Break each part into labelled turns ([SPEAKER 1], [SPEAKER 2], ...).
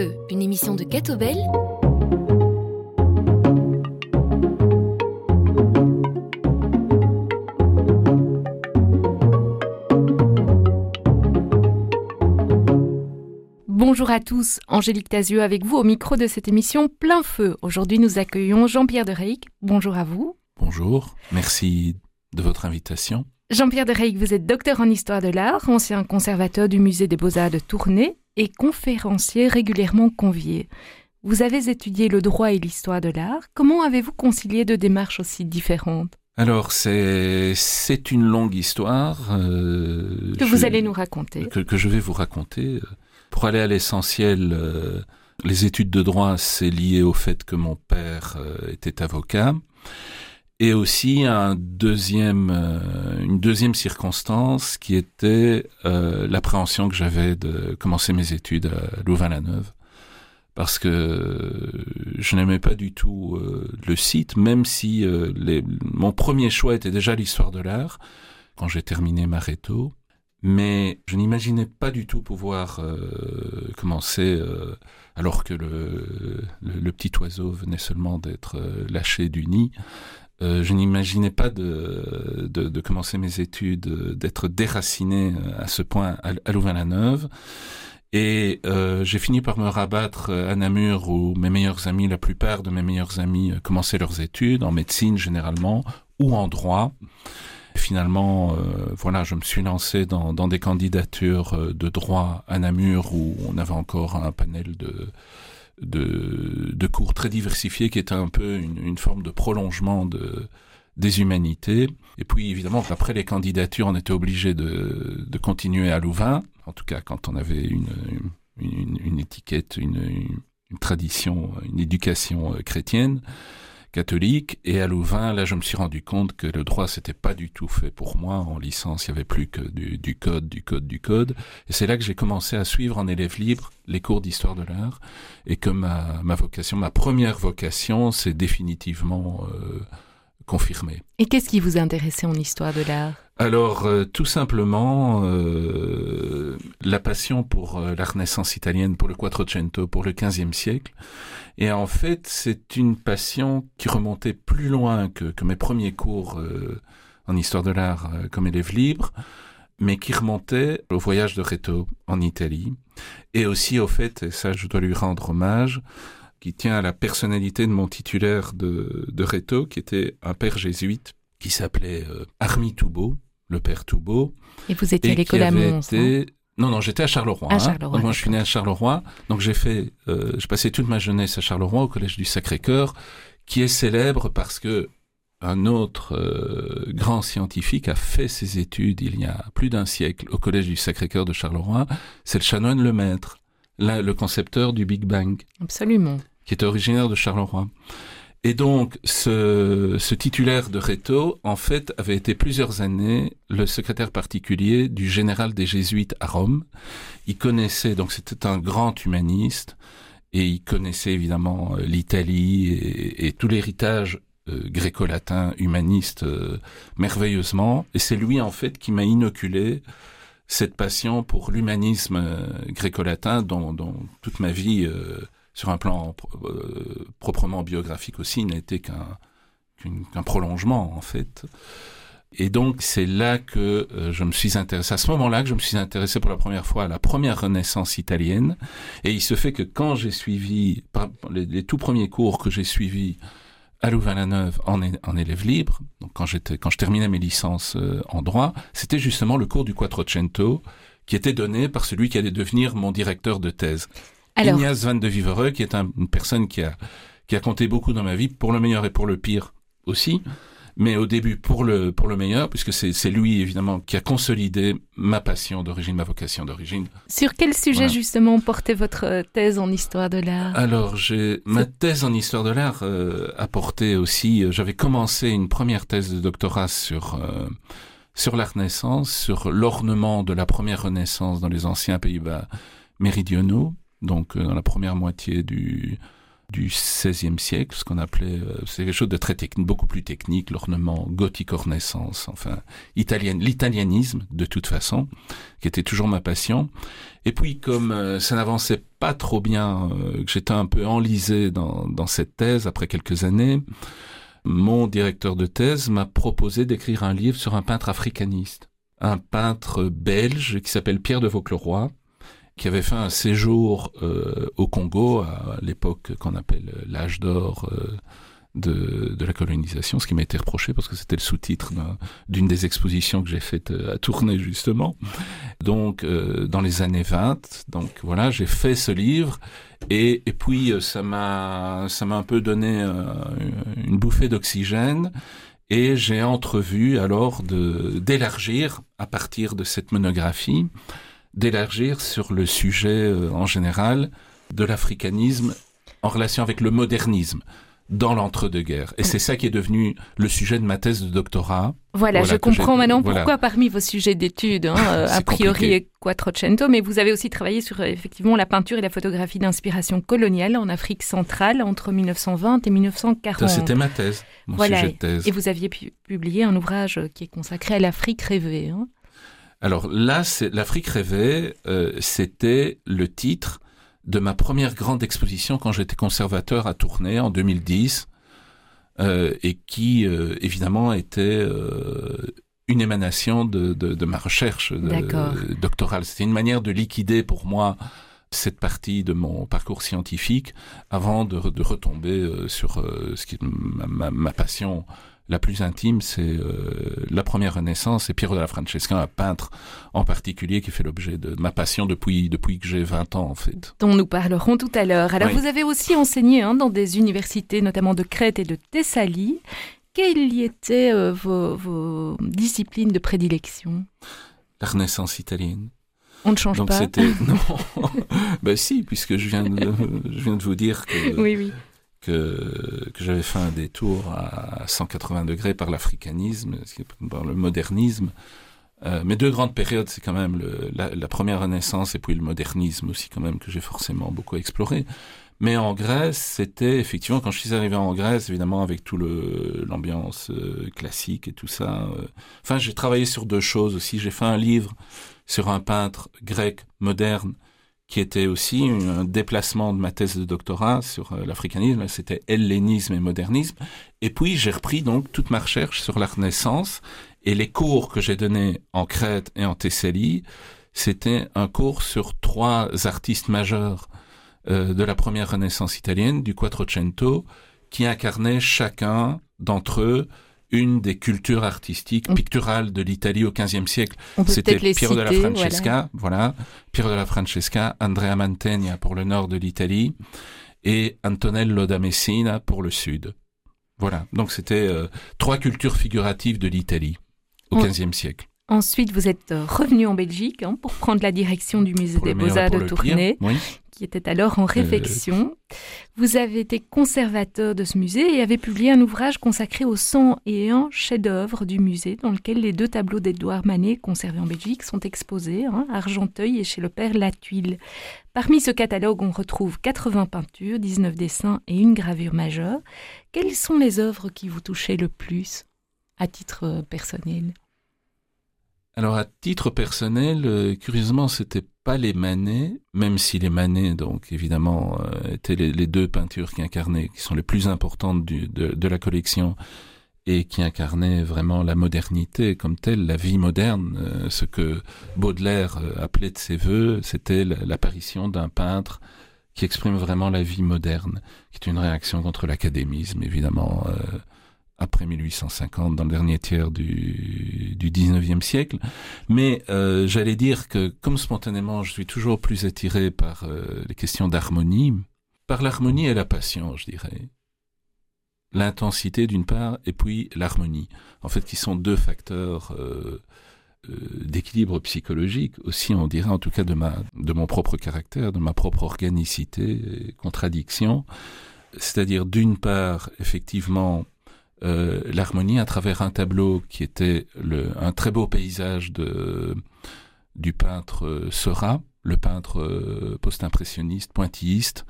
[SPEAKER 1] feu, une émission de Catobel. Bonjour à tous, Angélique Tazieux avec vous au micro de cette émission Plein Feu. Aujourd'hui, nous accueillons Jean-Pierre de Reyck. Bonjour à vous.
[SPEAKER 2] Bonjour, merci de votre invitation.
[SPEAKER 1] Jean-Pierre de Reyck, vous êtes docteur en histoire de l'art, ancien conservateur du musée des beaux-arts de Tournai et conférencier régulièrement convié. Vous avez étudié le droit et l'histoire de l'art. Comment avez-vous concilié deux démarches aussi différentes?
[SPEAKER 2] Alors c'est une longue histoire
[SPEAKER 1] euh, que vous allez nous raconter
[SPEAKER 2] que, que, je vais vous raconter. Pour aller à l'essentiel, euh, les études de droit c'est lié au fait que mon père euh, était avocat et aussi euh, une deuxième circonstance qui était euh, l'appréhension que j'avais de commencer mes études à Louvain-la-Neuve. Parce que je n'aimais pas du tout euh, le site, même si mon premier choix était déjà l'histoire de l'art, quand j'ai terminé Maréto. Mais je n'imaginais pas du tout pouvoir commencer, alors que le, petit oiseau venait seulement d'être lâché du nid, euh, je n'imaginais pas de, commencer mes études, euh, d'être déraciné euh, à ce point à, Louvain-la-Neuve. Et j'ai fini par me rabattre à Namur où mes meilleurs amis, la plupart de mes meilleurs amis commençaient leurs études, en médecine généralement, ou en droit. Finalement, voilà, je me suis lancé dans des candidatures de droit à Namur où on avait encore un panel de, de, cours très diversifiés qui était un peu une, forme de prolongement de, des humanités. Et puis évidemment, après les candidatures, on était obligé de, continuer à Louvain, en tout cas quand on avait une, une, étiquette, une, une, tradition, une éducation euh, chrétienne catholique et à Louvain, là, je me suis rendu compte que le droit, c'était pas du tout fait pour moi. En licence, il y avait plus que du, code, du code, du code. Et c'est là que j'ai commencé à suivre en élève libre les cours d'histoire de l'art et que ma, vocation, ma première vocation, c'est définitivement euh, confirmé.
[SPEAKER 1] Et qu'est-ce qui vous intéressait en histoire de l'art?
[SPEAKER 2] Alors, euh, tout simplement, euh, la passion pour euh, la Renaissance italienne, pour le Quattrocento, pour le XVe siècle. Et en fait, c'est une passion qui remontait plus loin que, mes premiers cours euh, en histoire de l'art comme élève libre, mais qui remontait au voyage de Reto en Italie, et aussi au fait, et ça je dois lui rendre hommage, qui tient à la personnalité de mon titulaire de, Reto, qui était un père jésuite qui s'appelait Armi Toubeau, le père Toubeau.
[SPEAKER 1] Et vous étiez à l'école à Mons,
[SPEAKER 2] été... Non, non, j'étais à Charleroi.
[SPEAKER 1] À Charleroi
[SPEAKER 2] hein. Moi, je suis né à Charleroi. Donc, j'ai fait, euh, j'ai passé toute ma jeunesse à Charleroi, au collège du Sacré-Cœur, qui est célèbre parce que un autre euh, grand scientifique a fait ses études il y a plus d'un siècle au collège du Sacré-Cœur de Charleroi. C'est le chanoine Lemaître, le concepteur du Big Bang.
[SPEAKER 1] Absolument.
[SPEAKER 2] Qui est originaire de Charleroi. Et donc, ce, ce titulaire de Réto, en fait, avait été plusieurs années le secrétaire particulier du général des Jésuites à Rome. Il connaissait, donc c'était un grand humaniste, et il connaissait évidemment l'Italie et, tout l'héritage euh, gréco-latin humaniste euh, merveilleusement. Et c'est lui, en fait, qui m'a inoculé cette passion pour l'humanisme euh, gréco-latin dont, dont, toute ma vie... Sur un plan euh, proprement biographique aussi, n'a été qu'un prolongement en fait. Et donc c'est là que euh, je me suis intéressé, à ce moment-là que je me suis intéressé pour la première fois à la première Renaissance italienne. Et il se fait que quand j'ai suivi les, tout premiers cours que j'ai suivis à Louvain-la-Neuve en, élève libre, quand je terminais mes licences euh, en droit, c'était justement le cours du Quattrocento qui était donné par celui qui allait devenir mon directeur de thèse. Alors, Ignace Van de Vivereux, qui est un, une personne qui a, qui a compté beaucoup dans ma vie, pour le meilleur et pour le pire aussi, mais au début pour le, pour le meilleur, puisque c'est lui évidemment qui a consolidé ma passion d'origine, ma vocation d'origine.
[SPEAKER 1] Sur quel sujet voilà. justement portait votre thèse en histoire de l'art?
[SPEAKER 2] Alors, j'ai ma thèse en histoire de l'art euh, a porté aussi, euh, j'avais commencé une première thèse de doctorat sur... Euh, sur la Renaissance, sur l'ornement de la première Renaissance dans les anciens Pays-Bas méridionaux, donc euh, dans la première moitié du du XVIe siècle, ce qu'on appelait, euh, c'est quelque chose de très technique, beaucoup plus technique, l'ornement gothique renaissance, enfin, l'italianisme de toute façon, qui était toujours ma passion. Et puis, comme euh, ça n'avançait pas trop bien, que j'étais un peu enlisé dans, dans cette thèse après quelques années, mon directeur de thèse m'a proposé d'écrire un livre sur un peintre africaniste, un peintre belge qui s'appelle Pierre de Vaucleroy, qui avait fait un séjour euh, au Congo à, l'époque qu'on appelle l'âge d'or euh, de, la colonisation, ce qui m'a été reproché parce que c'était le sous-titre d'une des expositions que j'ai faites euh, à Tournai justement. Donc dans les années 20, donc voilà, j'ai fait ce livre et, et puis ça m'a ça m'a un peu donné une bouffée d'oxygène. Et j'ai entrevu alors d'élargir à partir de cette monographie d'élargir sur le sujet euh, en général de l'africanisme en relation avec le modernisme dans l'entre-deux-guerres. Et c'est ça qui est devenu le sujet de ma thèse de doctorat.
[SPEAKER 1] Voilà, je comprends maintenant pourquoi parmi vos sujets d'études, hein, euh, a priori Quattrocento, mais vous avez aussi travaillé sur effectivement la peinture et la photographie d'inspiration coloniale en Afrique centrale entre 1920 et 1940.
[SPEAKER 2] C'était ma thèse, mon sujet de thèse.
[SPEAKER 1] Et vous aviez publié un ouvrage qui est consacré à l'Afrique rêvée. Hein.
[SPEAKER 2] Alors là, l'Afrique rêvée, euh, c'était le titre de ma première grande exposition quand j'étais conservateur à Tournai en 2010, euh, et qui euh, évidemment était une émanation de, ma recherche doctorale. C'était une manière de liquider pour moi cette partie de mon parcours scientifique avant de, retomber sur ce qui ma, ma passion la plus intime, c'est euh, la première Renaissance et Piero della Francesca, un peintre en particulier qui fait l'objet de ma passion depuis depuis que j'ai 20 ans en fait.
[SPEAKER 1] Dont nous parlerons tout à l'heure. Alors vous avez aussi enseigné hein, dans des universités, notamment de Crète et de Thessalie. Quelles y étaient euh, vos, disciplines de prédilection?
[SPEAKER 2] La Renaissance italienne.
[SPEAKER 1] On ne change
[SPEAKER 2] Donc
[SPEAKER 1] pas.
[SPEAKER 2] c'était non. ben si, puisque je viens de, je viens de vous dire que
[SPEAKER 1] oui, oui
[SPEAKER 2] que, j'avais fait un détour à 180 degrés par l'africanisme, par le modernisme. Euh, mes deux grandes périodes, c'est quand même la, première Renaissance et puis le modernisme aussi quand même que j'ai forcément beaucoup exploré. Mais en Grèce, c'était effectivement quand je suis arrivé en Grèce, évidemment avec tout le l'ambiance euh, classique et tout ça. Euh, enfin, j'ai travaillé sur deux choses aussi. J'ai fait un livre sur un peintre grec moderne qui était aussi un déplacement de ma thèse de doctorat sur euh, l'africanisme, c'était hellénisme et modernisme. Et puis j'ai repris donc toute ma recherche sur la Renaissance et les cours que j'ai donnés en Crète et en Thessalie, c'était un cours sur trois artistes majeurs euh, de la première Renaissance italienne, du Quattrocento, qui incarnaient chacun d'entre eux une des cultures artistiques picturales de l'Italie au XVe siècle. C'était Piero della Francesca, voilà. Piero della Francesca, Andrea Mantegna pour le nord de l'Italie et Antonello da Messina pour le sud. Voilà. Donc c'était euh, trois cultures figuratives de l'Italie au XVe siècle.
[SPEAKER 1] Ensuite, vous êtes euh, revenu en Belgique hein, pour prendre la direction du musée des Beaux-Arts de Tournai. Oui qui était alors en réflexion. Vous avez été conservateur de ce musée et avez publié un ouvrage consacré au 101 chefs-d'œuvre du musée, dans lequel les deux tableaux d'Edouard Manet, conservés en Belgique, sont exposés, hein, Argenteuil et chez le père Latuile. Parmi ce catalogue, on retrouve 80 peintures, 19 dessins et une gravure majeure. Quelles sont les œuvres qui vous touchaient le plus, à titre euh, personnel?
[SPEAKER 2] Alors à titre personnel, euh, curieusement, c'était pas les Manet, même si les Manet, donc évidemment, euh, étaient les, deux peintures qui incarnaient, qui sont les plus importantes de, la collection et qui incarnaient vraiment la modernité comme telle, la vie moderne. Euh, ce que Baudelaire appelait de ses voeux, c'était l'apparition d'un peintre qui exprime vraiment la vie moderne, qui est une réaction contre l'académisme, évidemment après 1850, dans le dernier tiers du, du 19e siècle. Mais euh, j'allais dire que comme spontanément, je suis toujours plus attiré par euh, les questions d'harmonie, par l'harmonie et la passion, je dirais. L'intensité d'une part, et puis l'harmonie, en fait, qui sont deux facteurs euh, d'équilibre psychologique aussi, on dirait en tout cas de ma de mon propre caractère, de ma propre organicité, et contradiction. C'est-à-dire d'une part, effectivement, euh, l'harmonie à travers un tableau qui était un très beau paysage du peintre euh, Seurat, le peintre post-impressionniste, pointilliste,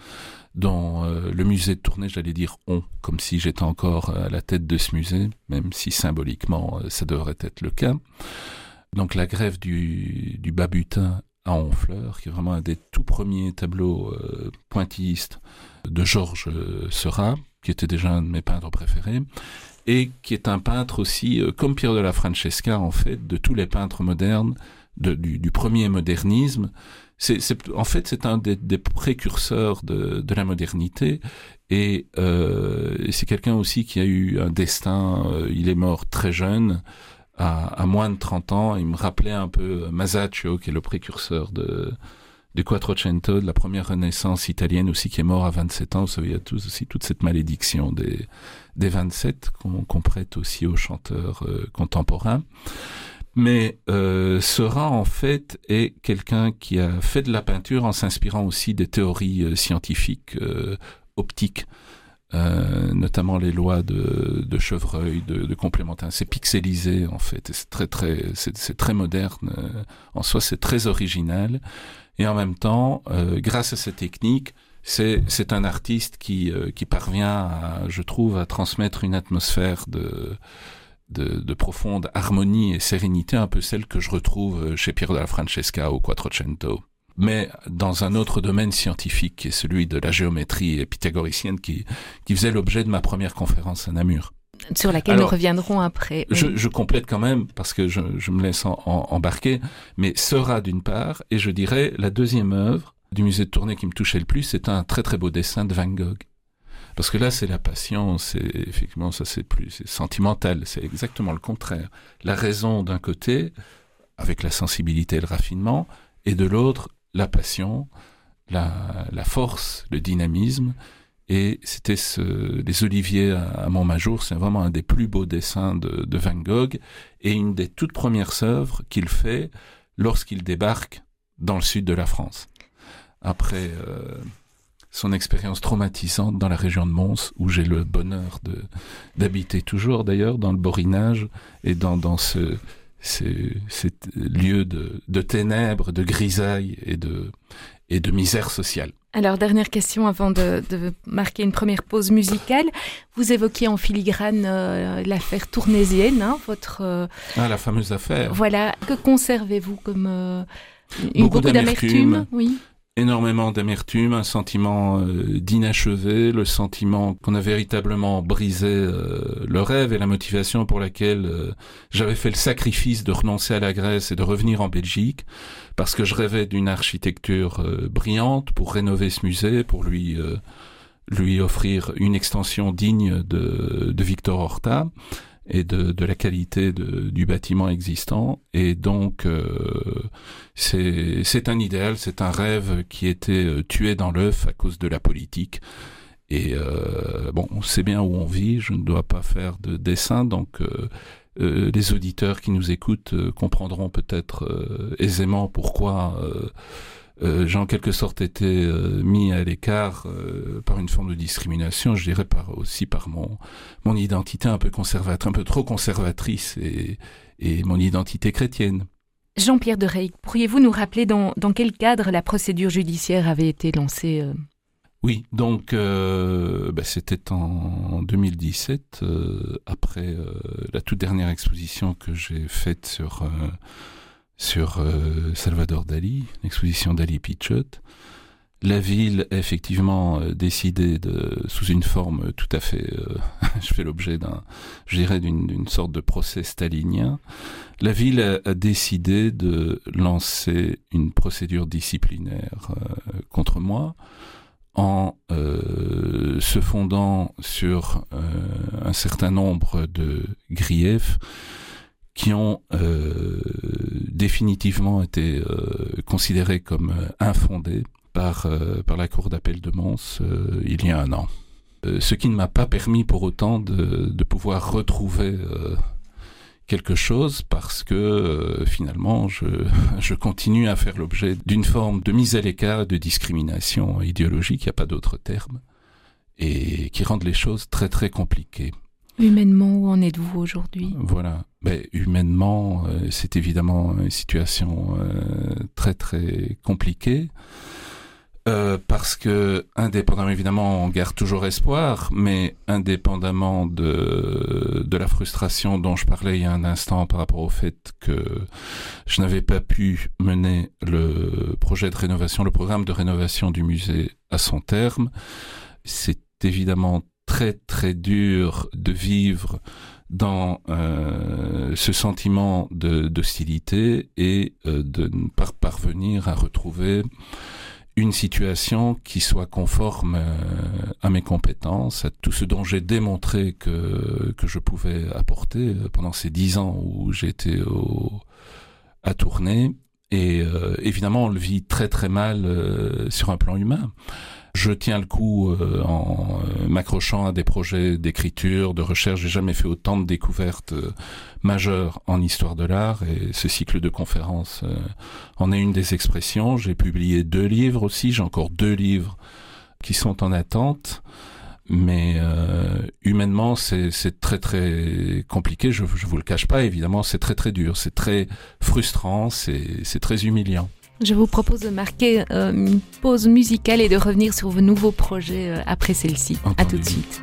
[SPEAKER 2] dont le musée de Tournai, j'allais dire on, comme si j'étais encore à la tête de ce musée, même si symboliquement ça devrait être le cas. Donc la grève du, du Babutin à Honfleur, qui est vraiment un des tout premiers tableaux pointillistes de Georges Seurat, qui était déjà un de mes peintres préférés, et qui est un peintre aussi, euh, comme Pierre de la Francesca, en fait, de tous les peintres modernes, de, du, premier modernisme. C'est, en fait, c'est un des, précurseurs de, la modernité, et, euh, et c'est quelqu'un aussi qui a eu un destin. Euh, il est mort très jeune, à, à, moins de 30 ans. Il me rappelait un peu Masaccio, qui est le précurseur de de Quattrocento, de la première renaissance italienne aussi, qui est mort à 27 ans. Vous savez, il y a tous aussi toute cette malédiction des, des 27 qu'on prête aussi aux chanteurs euh, contemporains. Mais euh, Seurat, en fait, est quelqu'un qui a fait de la peinture en s'inspirant aussi des théories euh, scientifiques euh, optiques. Notamment les lois de, Chevreuil, de, de complémentaire. C'est pixelisé en fait, c'est très très, c'est très moderne. En soi, c'est très original. Et en même temps, euh, grâce à cette technique, c'est un artiste qui euh, qui parvient, à, je trouve, à transmettre une atmosphère de de, de, profonde harmonie et sérénité, un peu celle que je retrouve chez Pierre de la Francesca au Quattrocento mais dans un autre domaine scientifique, qui est celui de la géométrie pythagoricienne, qui, qui faisait l'objet de ma première conférence à Namur.
[SPEAKER 1] Sur laquelle Alors, nous reviendrons après.
[SPEAKER 2] Oui. Je, je, complète quand même, parce que je, je me laisse en, en, embarquer, mais sera d'une part, et je dirais la deuxième œuvre du musée de Tournai qui me touchait le plus, c'est un très très beau dessin de Van Gogh. Parce que là, c'est la passion, c'est effectivement, ça c'est plus sentimental, c'est exactement le contraire. La raison d'un côté, avec la sensibilité et le raffinement, et de l'autre, la passion, la, la, force, le dynamisme. Et c'était ce, les oliviers à, Montmajour, c'est vraiment un des plus beaux dessins de, de, Van Gogh et une des toutes premières œuvres qu'il fait lorsqu'il débarque dans le sud de la France. Après euh, son expérience traumatisante dans la région de Mons, où j'ai le bonheur d'habiter toujours d'ailleurs, dans le Borinage et dans, dans ce, de, de, ténèbres, de grisailles et de, et de misère sociale.
[SPEAKER 1] Alors, dernière question avant de, de, marquer une première pause musicale. Vous évoquiez en filigrane euh, l'affaire tournésienne, hein, votre... Euh,
[SPEAKER 2] ah, la fameuse affaire.
[SPEAKER 1] Voilà. Que conservez-vous comme... Euh, une, beaucoup, beaucoup d'amertume Oui
[SPEAKER 2] énormément d'amertume, un sentiment euh, d'inachevé, le sentiment qu'on a véritablement brisé euh, le rêve et la motivation pour laquelle euh, j'avais fait le sacrifice de renoncer à la Grèce et de revenir en Belgique, parce que je rêvais d'une architecture brillante pour rénover ce musée, pour lui lui offrir une extension digne de, de Victor Horta et de, la qualité du bâtiment existant. Et donc, euh, c'est un idéal, c'est un rêve qui était euh, tué dans l'œuf à cause de la politique. Et euh, bon, on sait bien où on vit, je ne dois pas faire de dessin, donc les auditeurs qui nous écoutent comprendront peut-être aisément pourquoi j'ai en quelque sorte été euh, mis à l'écart euh, par une forme de discrimination, je dirais par, aussi par mon, mon identité un peu conservatrice, un peu trop conservatrice et, et mon identité chrétienne.
[SPEAKER 1] Jean-Pierre de Rey, pourriez-vous nous rappeler dans, dans, quel cadre la procédure judiciaire avait été lancée euh...
[SPEAKER 2] Oui, donc euh, bah, c'était en 2017, euh, après la toute dernière exposition que j'ai faite sur sur euh, Salvador Dali, l'exposition Dali Pichot. La ville a effectivement euh, décidé de, sous une forme tout à fait, euh, je fais l'objet d'un, je d'une sorte de procès stalinien. La ville a, décidé de lancer une procédure disciplinaire contre moi en se fondant sur un certain nombre de griefs qui ont euh, définitivement été euh, considérés comme euh, infondés par, par la Cour d'appel de Mons il y a un an. Ce qui ne m'a pas permis pour autant de, de pouvoir retrouver quelque chose parce que finalement je, je continue à faire l'objet d'une forme de mise à l'écart, de discrimination idéologique, il n'y a pas d'autre terme, et qui rendent les choses très très compliquées.
[SPEAKER 3] Humainement, où en êtes-vous aujourd'hui?
[SPEAKER 2] Voilà. Ben, humainement, c'est évidemment une situation très très compliquée. Euh, parce que, indépendamment, évidemment, on garde toujours espoir, mais indépendamment de, de la frustration dont je parlais il y a un instant par rapport au fait que je n'avais pas pu mener le projet de rénovation, le programme de rénovation du musée à son terme, c'est évidemment très très dur de vivre dans euh, ce sentiment d'hostilité et euh, de ne pas parvenir à retrouver une situation qui soit conforme euh, à mes compétences, à tout ce dont j'ai démontré que, je pouvais apporter pendant ces dix ans où j'étais à tourner. Et évidemment, on le vit très très mal sur un plan humain je tiens le coup euh, en euh, m'accrochant à des projets d'écriture, de recherche. J'ai jamais fait autant de découvertes euh, majeures en histoire de l'art et ce cycle de conférences en est une des expressions. J'ai publié deux livres aussi. J'ai encore deux livres qui sont en attente. Mais humainement, c'est très très compliqué. Je, je vous le cache pas. Évidemment, c'est très très dur. C'est très frustrant. C'est très humiliant.
[SPEAKER 3] Je vous propose de marquer euh, une pause musicale et de revenir sur vos nouveaux projets euh, après celle-ci. À tout de suite.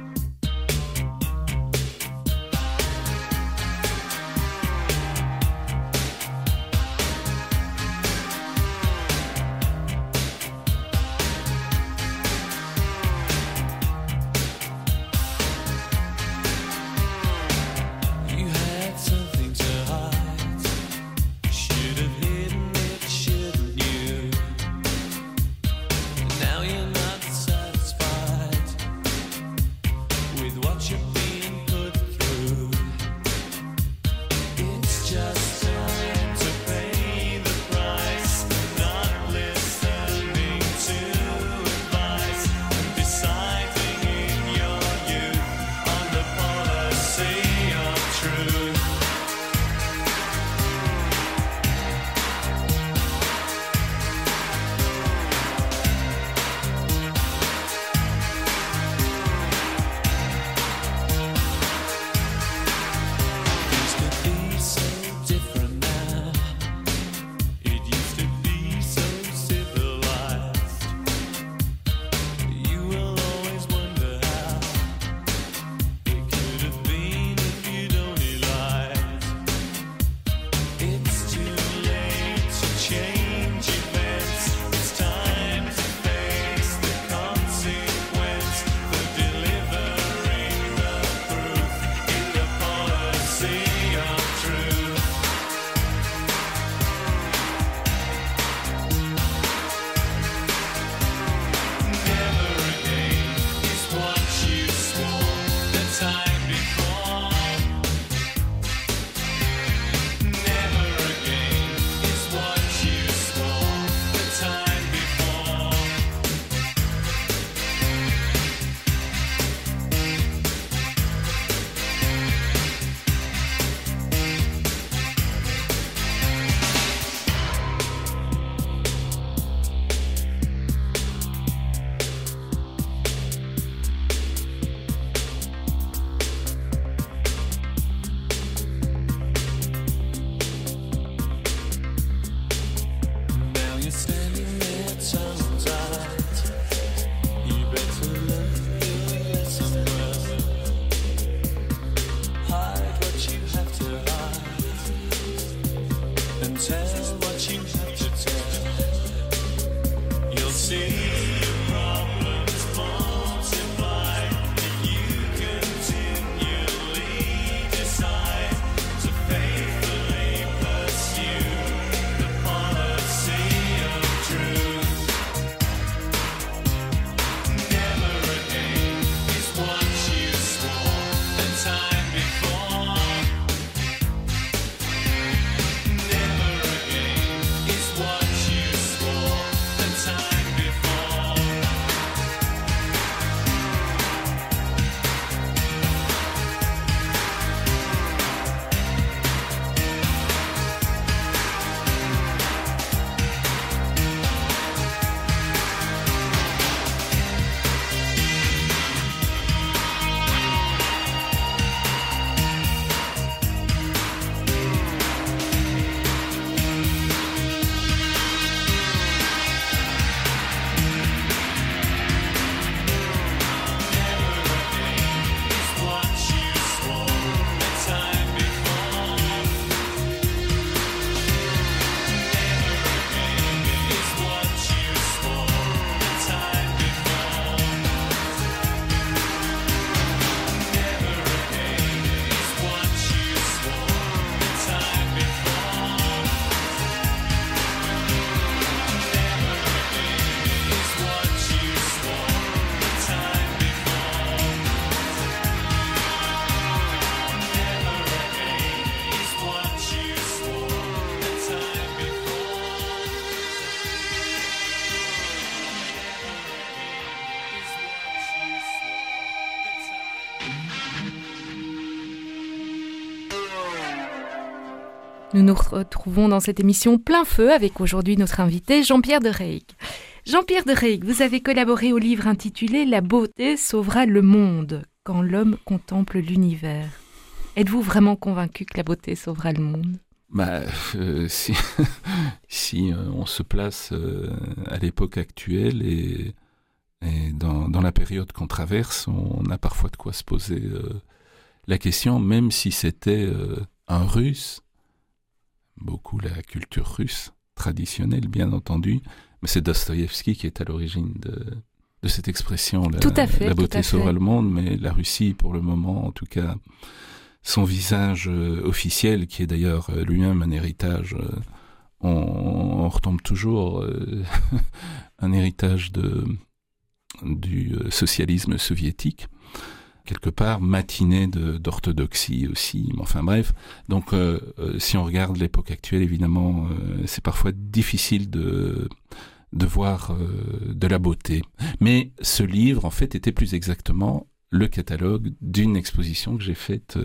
[SPEAKER 1] Nous nous retrouvons dans cette émission plein feu avec aujourd'hui notre invité Jean-Pierre de Reyck. Jean-Pierre de Reyck, vous avez collaboré au livre intitulé La beauté sauvera le monde quand l'homme contemple l'univers. Êtes-vous vraiment convaincu que la beauté sauvera le monde?
[SPEAKER 2] Bah, euh, si, euh, on se place euh, à l'époque actuelle et, dans, la période qu'on traverse, on a parfois de quoi se poser la question, même si c'était un russe, beaucoup la culture russe traditionnelle, bien entendu, mais c'est Dostoïevski qui est à l'origine de, de cette expression, la,
[SPEAKER 1] tout à fait,
[SPEAKER 2] la beauté sauvera le monde, mais la Russie, pour le moment, en tout cas, son visage euh, officiel, qui est d'ailleurs euh, lui-même un héritage, euh, on, on, retombe toujours un héritage de, du socialisme soviétique quelque part matiné d'orthodoxie aussi. Enfin bref, donc euh, si on regarde l'époque actuelle, évidemment, euh, c'est parfois difficile de de voir euh, de la beauté. Mais ce livre, en fait, était plus exactement le catalogue d'une exposition que j'ai faite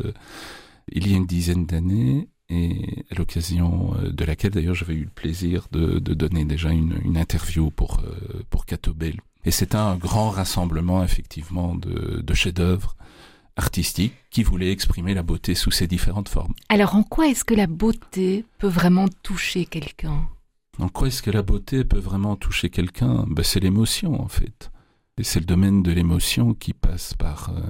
[SPEAKER 2] il y a une dizaine d'années et à l'occasion de laquelle d'ailleurs j'avais eu le plaisir de, donner déjà une, une interview pour pour Catobel et c'est un grand rassemblement effectivement de, de chefs-d'œuvre artistiques qui voulaient exprimer la beauté sous ses différentes formes.
[SPEAKER 1] Alors en quoi est-ce que la beauté peut vraiment toucher quelqu'un?
[SPEAKER 2] En quoi est-ce que la beauté peut vraiment toucher quelqu'un? Ben, C'est l'émotion en fait. Et c'est le domaine de l'émotion qui passe par euh,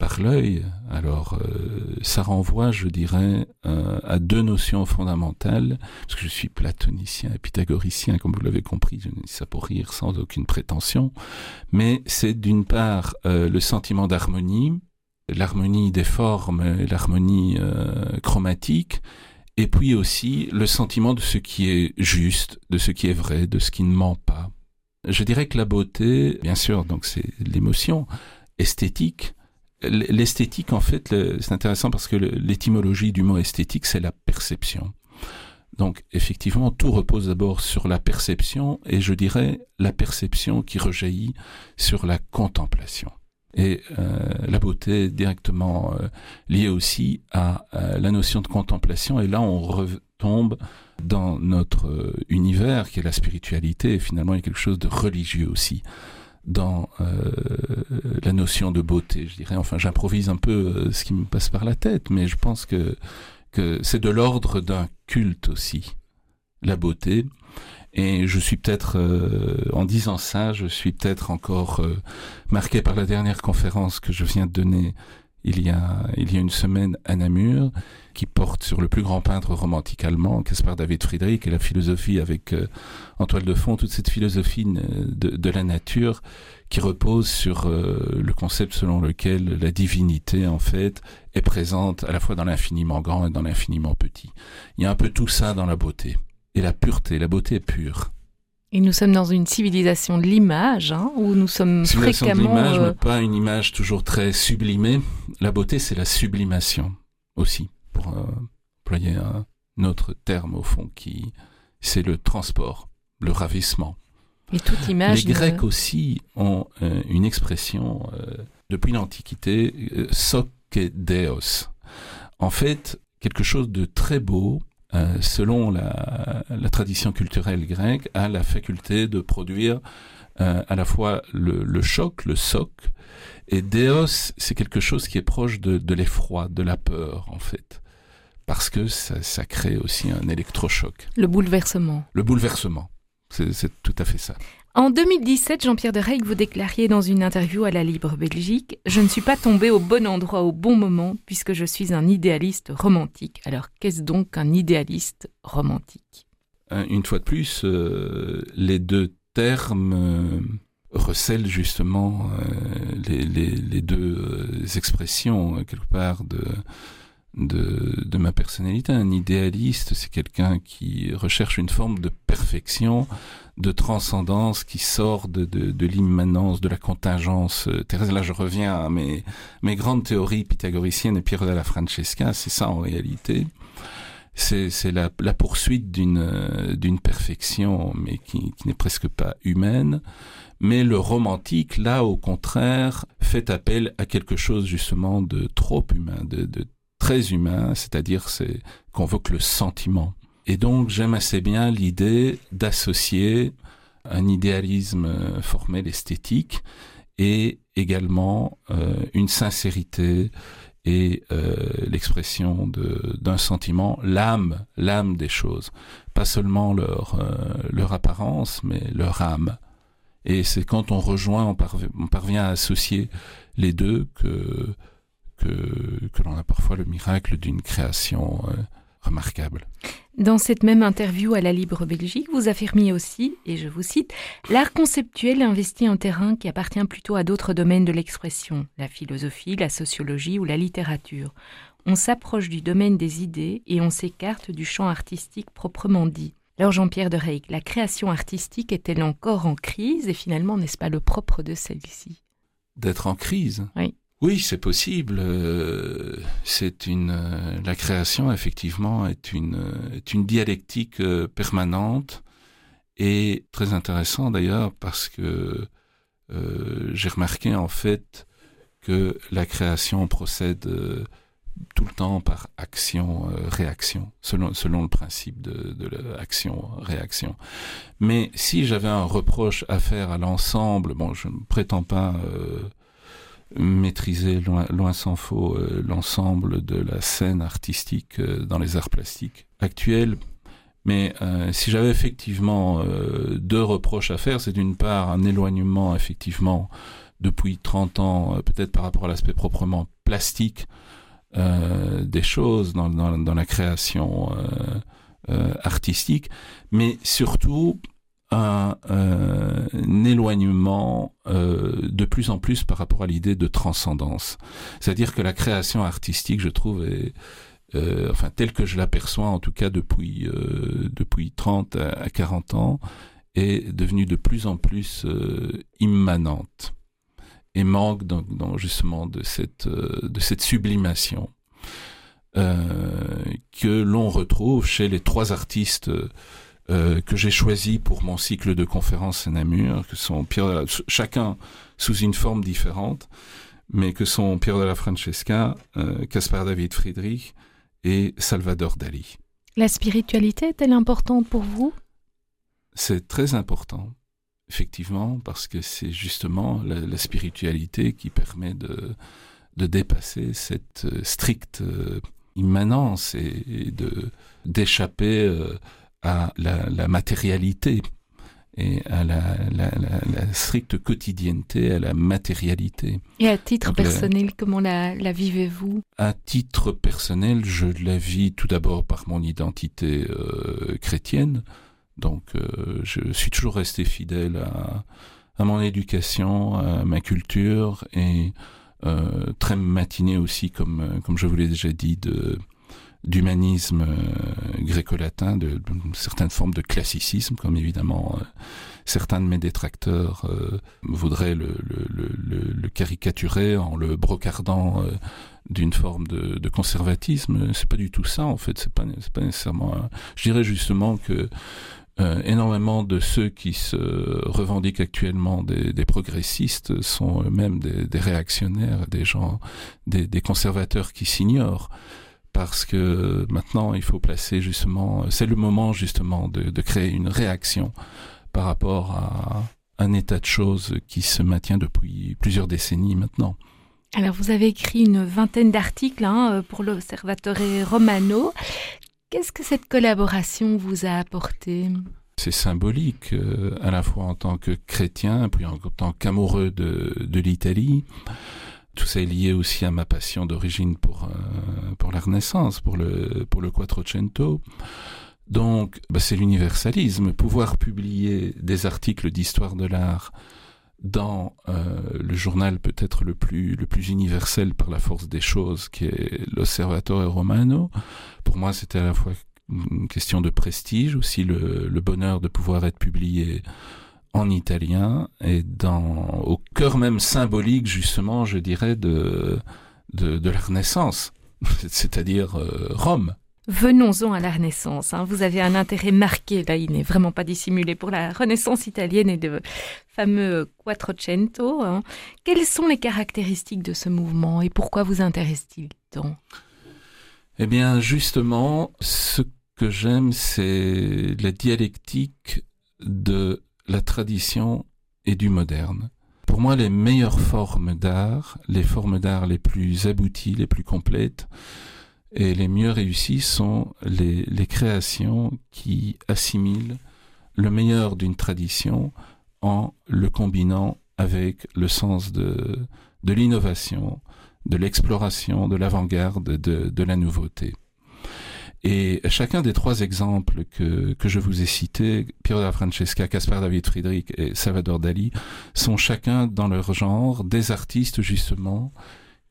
[SPEAKER 2] par l'œil. Alors, euh, ça renvoie, je dirais, euh, à deux notions fondamentales, parce que je suis platonicien et pythagoricien, comme vous l'avez compris, je dis ça pour rire sans aucune prétention, mais c'est d'une part euh, le sentiment d'harmonie, l'harmonie des formes, l'harmonie euh, chromatique, et puis aussi le sentiment de ce qui est juste, de ce qui est vrai, de ce qui ne ment pas. Je dirais que la beauté, bien sûr, donc c'est l'émotion esthétique, L'esthétique, en fait, c'est intéressant parce que l'étymologie du mot esthétique, c'est la perception. Donc, effectivement, tout repose d'abord sur la perception, et je dirais la perception qui rejaillit sur la contemplation. Et euh, la beauté est directement euh, liée aussi à, la notion de contemplation, et là, on retombe dans notre euh, univers qui est la spiritualité, et finalement, il y a quelque chose de religieux aussi dans euh, la notion de beauté, je dirais. Enfin, j'improvise un peu euh, ce qui me passe par la tête, mais je pense que, c'est de l'ordre d'un culte aussi, la beauté. Et je suis peut-être, euh, en disant ça, je suis peut-être encore marqué par la dernière conférence que je viens de donner il y a, il y a une semaine à Namur, qui porte sur le plus grand peintre romantique allemand, Caspar David Friedrich, et la philosophie avec euh, en toile de fond, toute cette philosophie euh, de, de la nature qui repose sur euh, le concept selon lequel la divinité, en fait, est présente à la fois dans l'infiniment grand et dans l'infiniment petit. Il y a un peu tout ça dans la beauté. Et la pureté, la beauté est pure.
[SPEAKER 1] Et nous sommes dans une civilisation de l'image, hein, où nous sommes
[SPEAKER 2] civilisation
[SPEAKER 1] fréquemment...
[SPEAKER 2] de l'image, euh... mais pas une image toujours très sublimée. La beauté, c'est la sublimation aussi, pour euh, employer un autre terme au fond, qui c'est le transport, le ravissement.
[SPEAKER 1] Et toute image...
[SPEAKER 2] Les Grecs aussi ont euh, une expression depuis l'Antiquité, soc deos. En fait, quelque chose de très beau, euh, selon la, la, tradition culturelle grecque, a la faculté de produire euh, à la fois le, le, choc, le soc, et Deos, c'est quelque chose qui est proche de, de l'effroi, de la peur, en fait. Parce que ça, ça crée aussi un électrochoc.
[SPEAKER 1] Le bouleversement.
[SPEAKER 2] Le bouleversement. C'est tout à fait ça.
[SPEAKER 1] En 2017, Jean-Pierre de Reyck, vous déclariez dans une interview à la Libre Belgique Je ne suis pas tombé au bon endroit au bon moment puisque je suis un idéaliste romantique. Alors, qu'est-ce donc un idéaliste romantique?
[SPEAKER 2] Une fois de plus, euh, les deux termes euh, recèlent justement euh, les, deux expressions, quelque part, de, de, de ma personnalité. Un idéaliste, c'est quelqu'un qui recherche une forme de perfection, de transcendance qui sort de, de, l'immanence, de la contingence terrestre. Là, je reviens à mes, mes grandes théories pythagoriciennes et Piero della Francesca, c'est ça en réalité. C'est la, la poursuite d'une d'une perfection, mais qui, qui n'est presque pas humaine. Mais le romantique, là, au contraire, fait appel à quelque chose justement de trop humain, de, de très humain, c'est-à-dire c'est convoque le sentiment. Et donc j'aime assez bien l'idée d'associer un idéalisme formel esthétique et également euh, une sincérité et euh, l'expression d'un sentiment, l'âme, l'âme des choses, pas seulement leur euh, leur apparence, mais leur âme. Et c'est quand on rejoint, on, parvient à associer les deux que que, que l'on a parfois le miracle d'une création euh, remarquable.
[SPEAKER 1] Dans cette même interview à la Libre Belgique, vous affirmiez aussi, et je vous cite, L'art conceptuel investit un terrain qui appartient plutôt à d'autres domaines de l'expression, la philosophie, la sociologie ou la littérature. On s'approche du domaine des idées et on s'écarte du champ artistique proprement dit. Alors Jean-Pierre de Reyck, la création artistique est-elle encore en crise et finalement n'est-ce pas le propre de celle-ci?
[SPEAKER 2] D'être en crise?
[SPEAKER 1] Oui.
[SPEAKER 2] Oui, c'est possible. Euh, c'est une euh, la création effectivement est une est une dialectique euh, permanente et très intéressant d'ailleurs parce que j'ai remarqué en fait que la création procède tout le temps par action-réaction, selon, selon le principe de, de l'action-réaction. Mais si j'avais un reproche à faire à l'ensemble, bon, je ne prétends pas maîtriser loin, loin s'en faut euh, l'ensemble de la scène artistique euh, dans les arts plastiques actuels. Mais euh, si j'avais effectivement deux reproches à faire, c'est d'une part un éloignement effectivement depuis 30 ans, peut-être par rapport à l'aspect proprement plastique des choses dans, dans, dans la création artistique, mais surtout un, un éloignement euh, de plus en plus par rapport à l'idée de transcendance. C'est-à-dire que la création artistique, je trouve, est, euh, enfin telle que je l'aperçois en tout cas depuis euh, depuis 30 à 40 ans, est devenue de plus en plus euh, immanente et manque dans, justement de cette euh, de cette sublimation que l'on retrouve chez les trois artistes euh, que j'ai choisi pour mon cycle de conférences à Namur, que sont Pierre chacun sous une forme différente, mais que sont Pierre de la Francesca, euh, Caspar David Friedrich et Salvador Dali.
[SPEAKER 1] La spiritualité est-elle importante pour vous?
[SPEAKER 2] C'est très important, effectivement, parce que c'est justement la, la, spiritualité qui permet de, de dépasser cette euh, stricte immanence et, et de d'échapper euh, à la, la matérialité et à la, la, la, stricte quotidienneté, à la matérialité.
[SPEAKER 1] Et à titre Donc, personnel, comment la, la vivez-vous?
[SPEAKER 2] À titre personnel, je la vis tout d'abord par mon identité euh, chrétienne. Donc, euh, je suis toujours resté fidèle à, à mon éducation, à ma culture et euh, très matiné aussi, comme, comme je vous l'ai déjà dit, de d'humanisme euh, gréco-latin, de, certaines formes de classicisme, comme évidemment euh, certains de mes détracteurs euh, voudraient le, caricaturer en le brocardant euh, d'une forme de, de conservatisme. C'est pas du tout ça en fait. C'est pas pas nécessairement. Un... Je dirais justement que énormément de ceux qui se revendiquent actuellement des, progressistes sont eux-mêmes des, réactionnaires, des gens, des conservateurs qui s'ignorent parce que maintenant il faut placer justement, c'est le moment justement de, de, créer une réaction par rapport à un état de choses qui se maintient depuis plusieurs décennies maintenant.
[SPEAKER 1] Alors vous avez écrit une vingtaine d'articles hein, pour l'Observatore Romano. Qu'est-ce que cette collaboration vous a apporté?
[SPEAKER 2] C'est symbolique, euh, à la fois en tant que chrétien, puis en tant qu'amoureux de, de l'Italie. Tout ça est lié aussi à ma passion d'origine pour euh, pour la Renaissance, pour le pour le Quattrocento. Donc, bah, c'est l'universalisme, pouvoir publier des articles d'histoire de l'art dans euh, le journal peut-être le plus le plus universel par la force des choses, qui est l'Osservatore Romano. Pour moi, c'était à la fois une question de prestige, aussi le, le bonheur de pouvoir être publié en italien et dans au cœur même symbolique justement je dirais de de, de la Renaissance c'est-à-dire euh, Rome
[SPEAKER 1] Venons-en à la Renaissance. Hein. Vous avez un intérêt marqué, là, il n'est vraiment pas dissimulé, pour la Renaissance italienne et de fameux Quattrocento. Hein. Quelles sont les caractéristiques de ce mouvement et pourquoi vous intéresse-t-il tant?
[SPEAKER 2] Eh bien, justement, ce que j'aime, c'est la dialectique de la tradition et du moderne. Pour moi, les meilleures formes d'art, les formes d'art les plus abouties, les plus complètes et les mieux réussies sont les, créations qui assimilent le meilleur d'une tradition en le combinant avec le sens de, l'innovation, de l'exploration, de l'avant-garde, de, de la nouveauté. Et chacun des trois exemples que, que je vous ai cités, Piero da Francesca, Caspar David Friedrich et Salvador Dali, sont chacun dans leur genre des artistes justement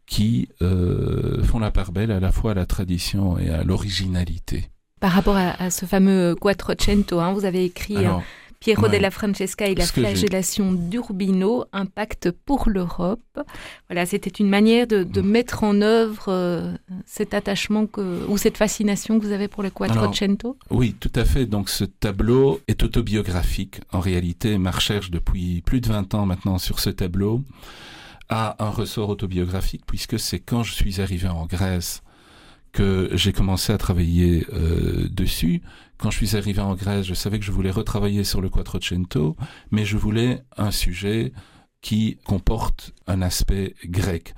[SPEAKER 2] qui euh, font la part belle à la fois à la tradition et à l'originalité.
[SPEAKER 1] Par rapport à, à, ce fameux Quattrocento, hein, vous avez écrit Alors, Piero ouais. della Francesca et la flagellation d'Urbino, impact pour l'Europe. Voilà, c'était une manière de, de, mettre en œuvre euh, cet attachement que, ou cette fascination que vous avez pour le Quattrocento.
[SPEAKER 2] oui, tout à fait. Donc ce tableau est autobiographique. En réalité, ma recherche depuis plus de 20 ans maintenant sur ce tableau a un ressort autobiographique puisque c'est quand je suis arrivé en Grèce que j'ai commencé à travailler euh, dessus. Quand je suis arrivé en Grèce, je savais que je voulais retravailler sur le Quattrocento, mais je voulais un sujet qui comporte un aspect grec.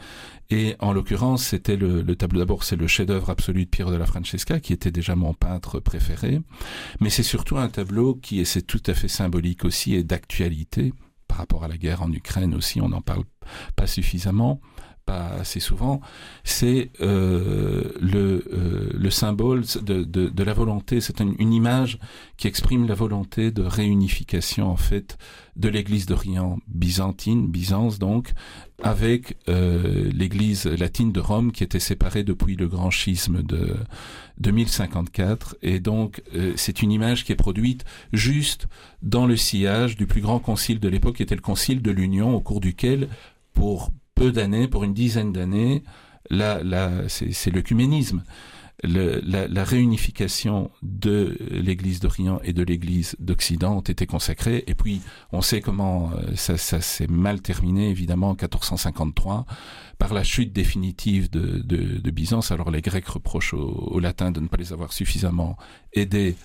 [SPEAKER 2] Et en l'occurrence, c'était le, le, tableau. D'abord, c'est le chef-d'œuvre absolu de Piero della Francesca, qui était déjà mon peintre préféré. Mais c'est surtout un tableau qui, et c'est tout à fait symbolique aussi, et d'actualité par rapport à la guerre en Ukraine aussi. On n'en parle pas suffisamment pas assez souvent, c'est euh, le, euh, le symbole de, la volonté. C'est une, image qui exprime la volonté de réunification en fait de l'Église d'Orient byzantine, Byzance donc, avec euh, l'Église latine de Rome qui était séparée depuis le grand schisme de, de 1054. Et donc c'est une image qui est produite juste dans le sillage du plus grand concile de l'époque, qui était le concile de l'Union, au cours duquel pour peu d'années, pour une dizaine d'années, là, là, c'est l'œcuménisme. Le, la, la, réunification de l'Église d'Orient et de l'Église d'Occident ont été consacrées. Et puis, on sait comment euh, ça, ça s'est mal terminé, évidemment, en 1453, par la chute définitive de, de, de Byzance. Alors, les Grecs reprochent aux, aux, Latins de ne pas les avoir suffisamment aidés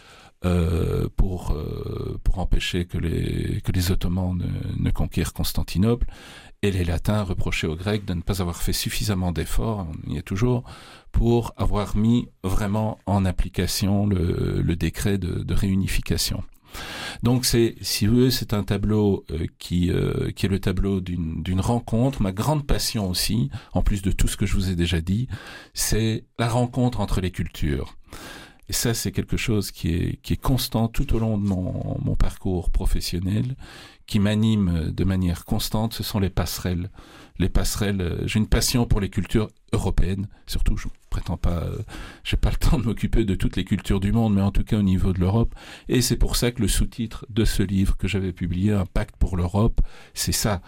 [SPEAKER 2] euh, pour, euh, pour empêcher que les, que les Ottomans ne, ne conquièrent Constantinople et les latins reprochaient aux grecs de ne pas avoir fait suffisamment d'efforts, on y est toujours, pour avoir mis vraiment en application le, décret de, réunification. Donc c'est, si vous voulez, c'est un tableau euh, euh, qui est le tableau d'une rencontre. Ma grande passion aussi, en plus de tout ce que je vous ai déjà dit, c'est la rencontre entre les cultures. Et ça, c'est quelque chose qui est, qui est constant tout au long de mon, mon parcours professionnel, qui m'anime de manière constante, ce sont les passerelles. Les passerelles, euh, j'ai une passion pour les cultures européennes, surtout je prétends pas, euh, j'ai pas le temps de m'occuper de toutes les cultures du monde, mais en tout cas au niveau de l'Europe. Et c'est pour ça que le sous-titre de ce livre que j'avais publié, Un pacte pour l'Europe, c'est ça.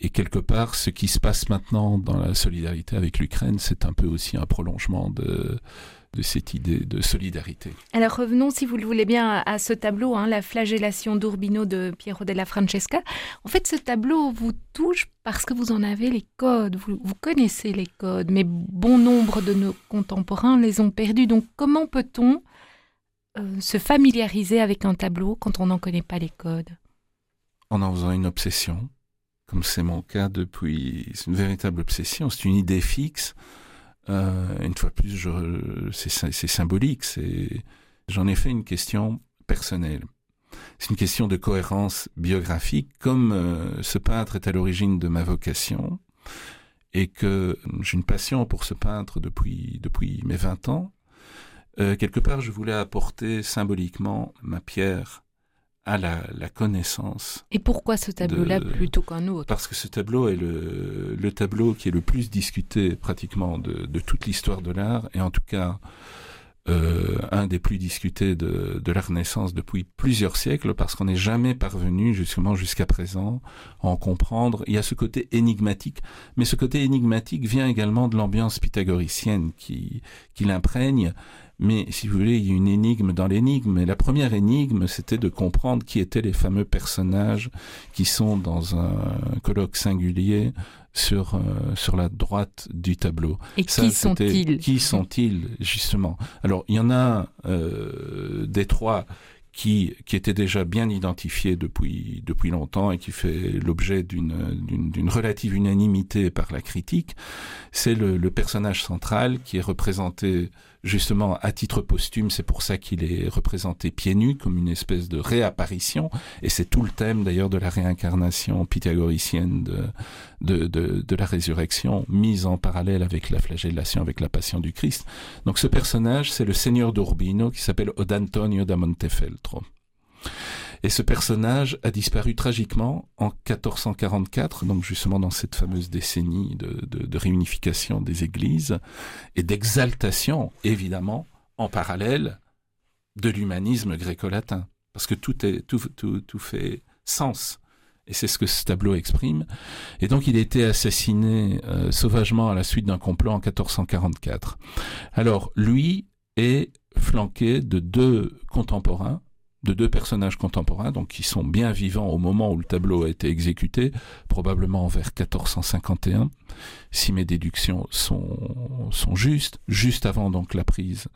[SPEAKER 2] Et quelque part, ce qui se passe maintenant dans la solidarité avec l'Ukraine, c'est un peu aussi un prolongement de, de cette idée de solidarité.
[SPEAKER 1] Alors revenons, si vous le voulez bien, à, ce tableau, hein, la flagellation d'Urbino de Piero della Francesca. En fait, ce tableau vous touche parce que vous en avez les codes, vous, vous connaissez les codes, mais bon nombre de nos contemporains les ont perdus. Donc comment peut-on euh, se familiariser avec un tableau quand on n'en connaît pas les codes?
[SPEAKER 2] En en faisant une obsession, comme c'est mon cas depuis... C'est une véritable obsession, c'est une idée fixe. Euh, une fois plus, c'est symbolique. J'en ai fait une question personnelle. C'est une question de cohérence biographique. Comme euh, ce peintre est à l'origine de ma vocation et que j'ai une passion pour ce peintre depuis, depuis mes 20 ans, euh, quelque part, je voulais apporter symboliquement ma pierre à la, la connaissance.
[SPEAKER 1] Et pourquoi ce tableau-là plutôt qu'un autre?
[SPEAKER 2] Parce que ce tableau est le, le tableau qui est le plus discuté pratiquement de, de toute l'histoire de l'art, et en tout cas euh, un des plus discutés de, de la Renaissance depuis plusieurs siècles, parce qu'on n'est jamais parvenu justement jusqu'à présent à en comprendre. Il y a ce côté énigmatique, mais ce côté énigmatique vient également de l'ambiance pythagoricienne qui, qui l'imprègne, mais si vous voulez, il y a une énigme dans l'énigme. Et la première énigme, c'était de comprendre qui étaient les fameux personnages qui sont dans un colloque singulier sur euh, sur la droite du tableau.
[SPEAKER 1] Et qui sont-ils
[SPEAKER 2] Qui sont-ils justement? Alors il y en a euh, des trois qui, qui était déjà bien identifié depuis, depuis longtemps et qui fait l'objet d'une relative unanimité par la critique, c'est le, le, personnage central qui est représenté justement à titre posthume, c'est pour ça qu'il est représenté pieds nus comme une espèce de réapparition, et c'est tout le thème d'ailleurs de la réincarnation pythagoricienne de, de, de, de, la résurrection, mise en parallèle avec la flagellation, avec la passion du Christ. Donc ce personnage, c'est le seigneur d'Urbino qui s'appelle Odantonio da Montefeltro. Et ce personnage a disparu tragiquement en 1444, donc justement dans cette fameuse décennie de, réunification des églises et d'exaltation, évidemment, en parallèle de l'humanisme gréco-latin. Parce que tout, est, tout, tout, tout fait sens. Et c'est ce que ce tableau exprime. Et donc il a été assassiné euh, sauvagement à la suite d'un complot en 1444. Alors lui est flanqué de deux contemporains, de deux personnages contemporains, donc qui sont bien vivants au moment où le tableau a été exécuté, probablement vers 1451, si mes déductions sont, sont justes, juste avant donc la prise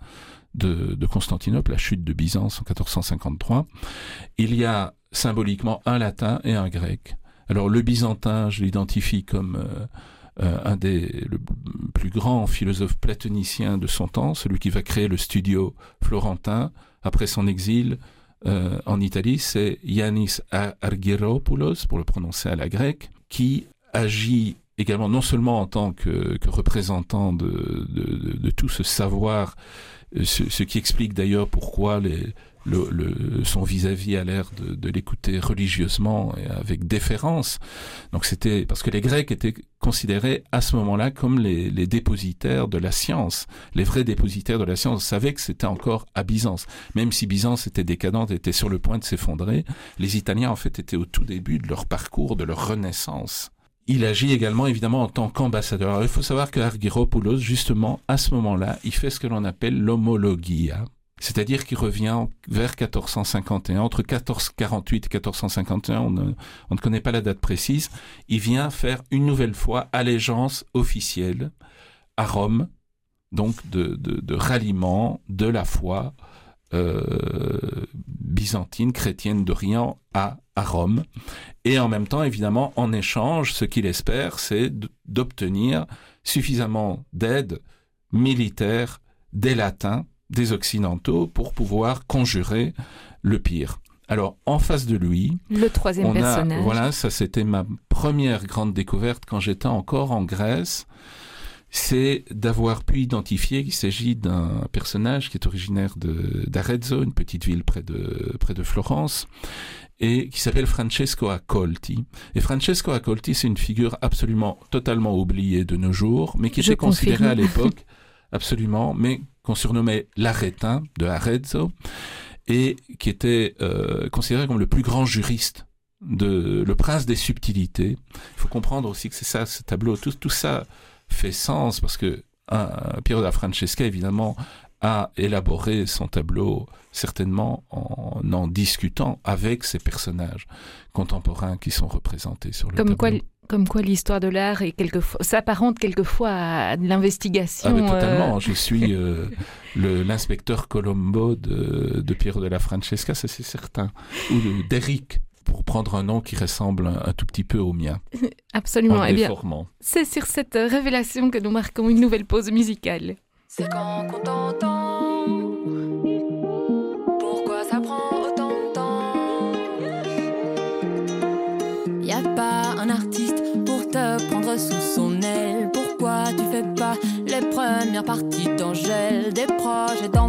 [SPEAKER 2] de, Constantinople, la chute de Byzance en 1453. Il y a symboliquement un latin et un grec. Alors le byzantin, je l'identifie comme euh, euh, un des plus grands philosophes platoniciens de son temps, celui qui va créer le studio florentin après son exil euh, en Italie, c'est Yanis Argyropoulos, pour le prononcer à la grecque, qui agit également non seulement en tant que, représentant de, tout ce savoir, euh, ce qui explique d'ailleurs pourquoi les, le, le, son vis-à-vis a l'air de, de l'écouter religieusement et avec déférence. Donc c'était parce que les Grecs étaient considérés à ce moment-là comme les, les, dépositaires de la science. Les vrais dépositaires de la science savaient que c'était encore à Byzance. Même si Byzance était décadente, était sur le point de s'effondrer, les Italiens en fait étaient au tout début de leur parcours, de leur renaissance. Il agit également évidemment en tant qu'ambassadeur. Il faut savoir que Argyropoulos, justement, à ce moment-là, il fait ce que l'on appelle l'homologia, c'est-à-dire qu'il revient vers 1451, entre 1448 et 1451, on ne, on ne connaît pas la date précise, il vient faire une nouvelle fois allégeance officielle à Rome, donc de, ralliement de la foi euh, byzantine, chrétienne d'Orient à Rome. Et en même temps, évidemment, en échange, ce qu'il espère, c'est d'obtenir suffisamment d'aide militaire des latins des Occidentaux pour pouvoir conjurer le pire. Alors, en face de lui,
[SPEAKER 1] le troisième
[SPEAKER 2] on a,
[SPEAKER 1] personnage.
[SPEAKER 2] Voilà, ça c'était ma première grande découverte quand j'étais encore en Grèce. C'est d'avoir pu identifier qu'il s'agit d'un personnage qui est originaire d'Arezzo, une petite ville près de près de Florence, et qui s'appelle Francesco Accolti. Et Francesco Accolti, c'est une figure absolument totalement oubliée de nos jours, mais qui
[SPEAKER 1] Je
[SPEAKER 2] était considérée à l'époque absolument, mais qu'on surnommait l'arétin de Arezzo, et qui était euh, considéré comme le plus grand juriste, de, le prince des subtilités. Il faut comprendre aussi que c'est ça, ce tableau, tout, tout ça fait sens, parce que un, Piero da Francesca, évidemment, a élaboré son tableau certainement en en discutant avec ces personnages contemporains qui sont représentés sur le
[SPEAKER 1] Comme quoi,
[SPEAKER 2] tableau.
[SPEAKER 1] Comme quoi l'histoire de l'art est quelquefois, s'apparente quelquefois à de l'investigation.
[SPEAKER 2] Ah, mais totalement.
[SPEAKER 1] euh,
[SPEAKER 2] Je suis euh, l'inspecteur Colombo de, de Piero della Francesca, ça c'est certain. Ou de- d'Eric, pour prendre un nom qui ressemble un, un tout petit peu au mien.
[SPEAKER 1] absolument.
[SPEAKER 2] en
[SPEAKER 1] Eh bien, c'est sur cette révélation que nous marquons une nouvelle pause musicale.
[SPEAKER 4] C'est quand qu'on
[SPEAKER 5] les premières parties d'Angèle Des projets dans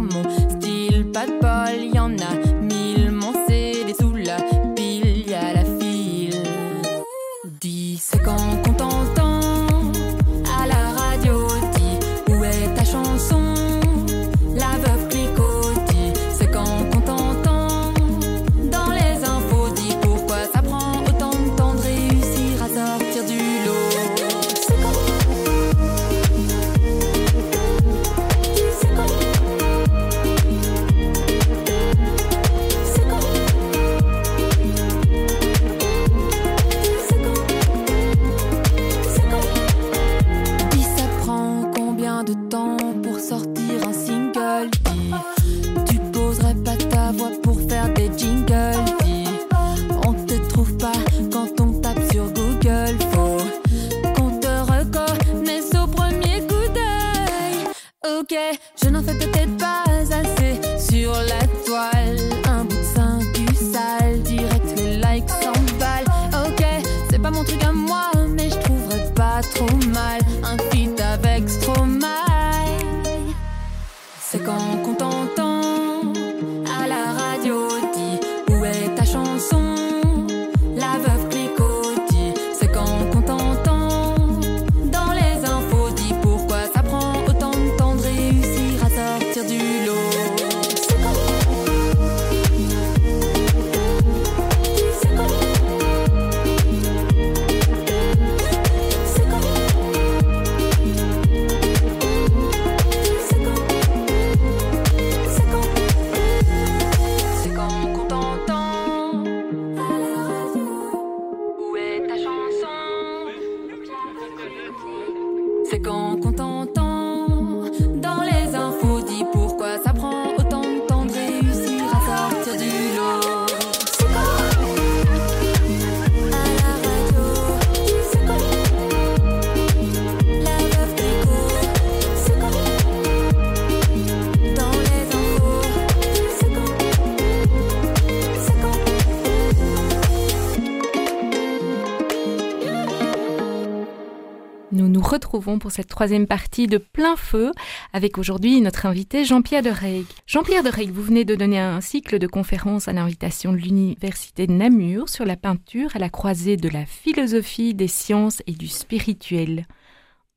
[SPEAKER 1] retrouvons pour cette troisième partie de plein feu avec aujourd'hui notre invité Jean-Pierre de Reyg. Jean-Pierre de Reyg, vous venez de donner un cycle de conférences à l'invitation de l'Université de Namur sur la peinture à la croisée de la philosophie, des sciences et du spirituel.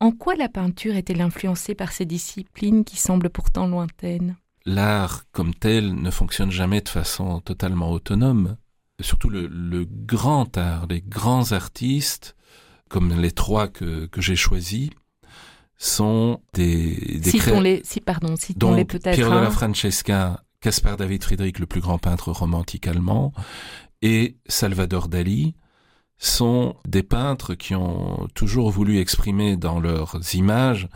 [SPEAKER 1] En quoi la peinture est-elle influencée par ces disciplines qui semblent pourtant lointaines?
[SPEAKER 2] L'art comme tel ne fonctionne jamais de façon totalement autonome. Surtout le, le grand art, les grands artistes comme les trois que, que j'ai choisis, sont des, des
[SPEAKER 1] Citons-les, si, pardon, citons-les peut-être.
[SPEAKER 2] Piero della
[SPEAKER 1] hein.
[SPEAKER 2] Francesca, Caspar David Friedrich, le plus grand peintre romantique allemand, et Salvador Dali sont des peintres qui ont toujours voulu exprimer dans leurs images,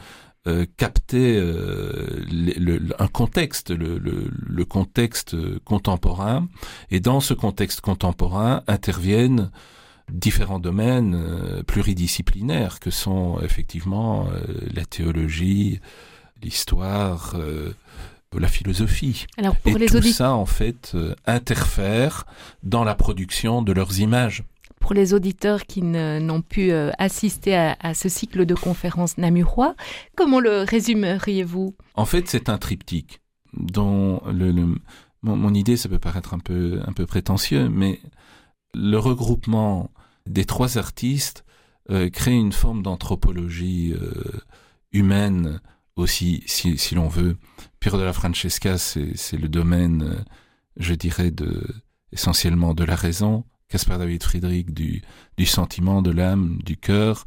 [SPEAKER 2] euh, capter euh, le- le- un contexte, le, le- le contexte contemporain, et dans ce contexte contemporain interviennent différents domaines euh, pluridisciplinaires que sont effectivement euh, la théologie, l'histoire, euh, la philosophie.
[SPEAKER 1] Alors pour
[SPEAKER 2] Et
[SPEAKER 1] les
[SPEAKER 2] tout ça, en fait, interfère dans la production de leurs images.
[SPEAKER 1] Pour les auditeurs qui n'ont pu euh, assister à, à ce cycle de conférences namurois, comment le résumeriez-vous?
[SPEAKER 2] En fait, c'est un triptyque dont le, le- mon, mon idée, ça peut paraître un peu, un peu prétentieux, mais le regroupement des trois artistes euh, crée une forme d'anthropologie euh, humaine aussi, si, l'on veut. Piero della Francesca, c'est le domaine, euh, je dirais, de, essentiellement de la raison. Caspar David Friedrich du, du sentiment, de l'âme, du cœur.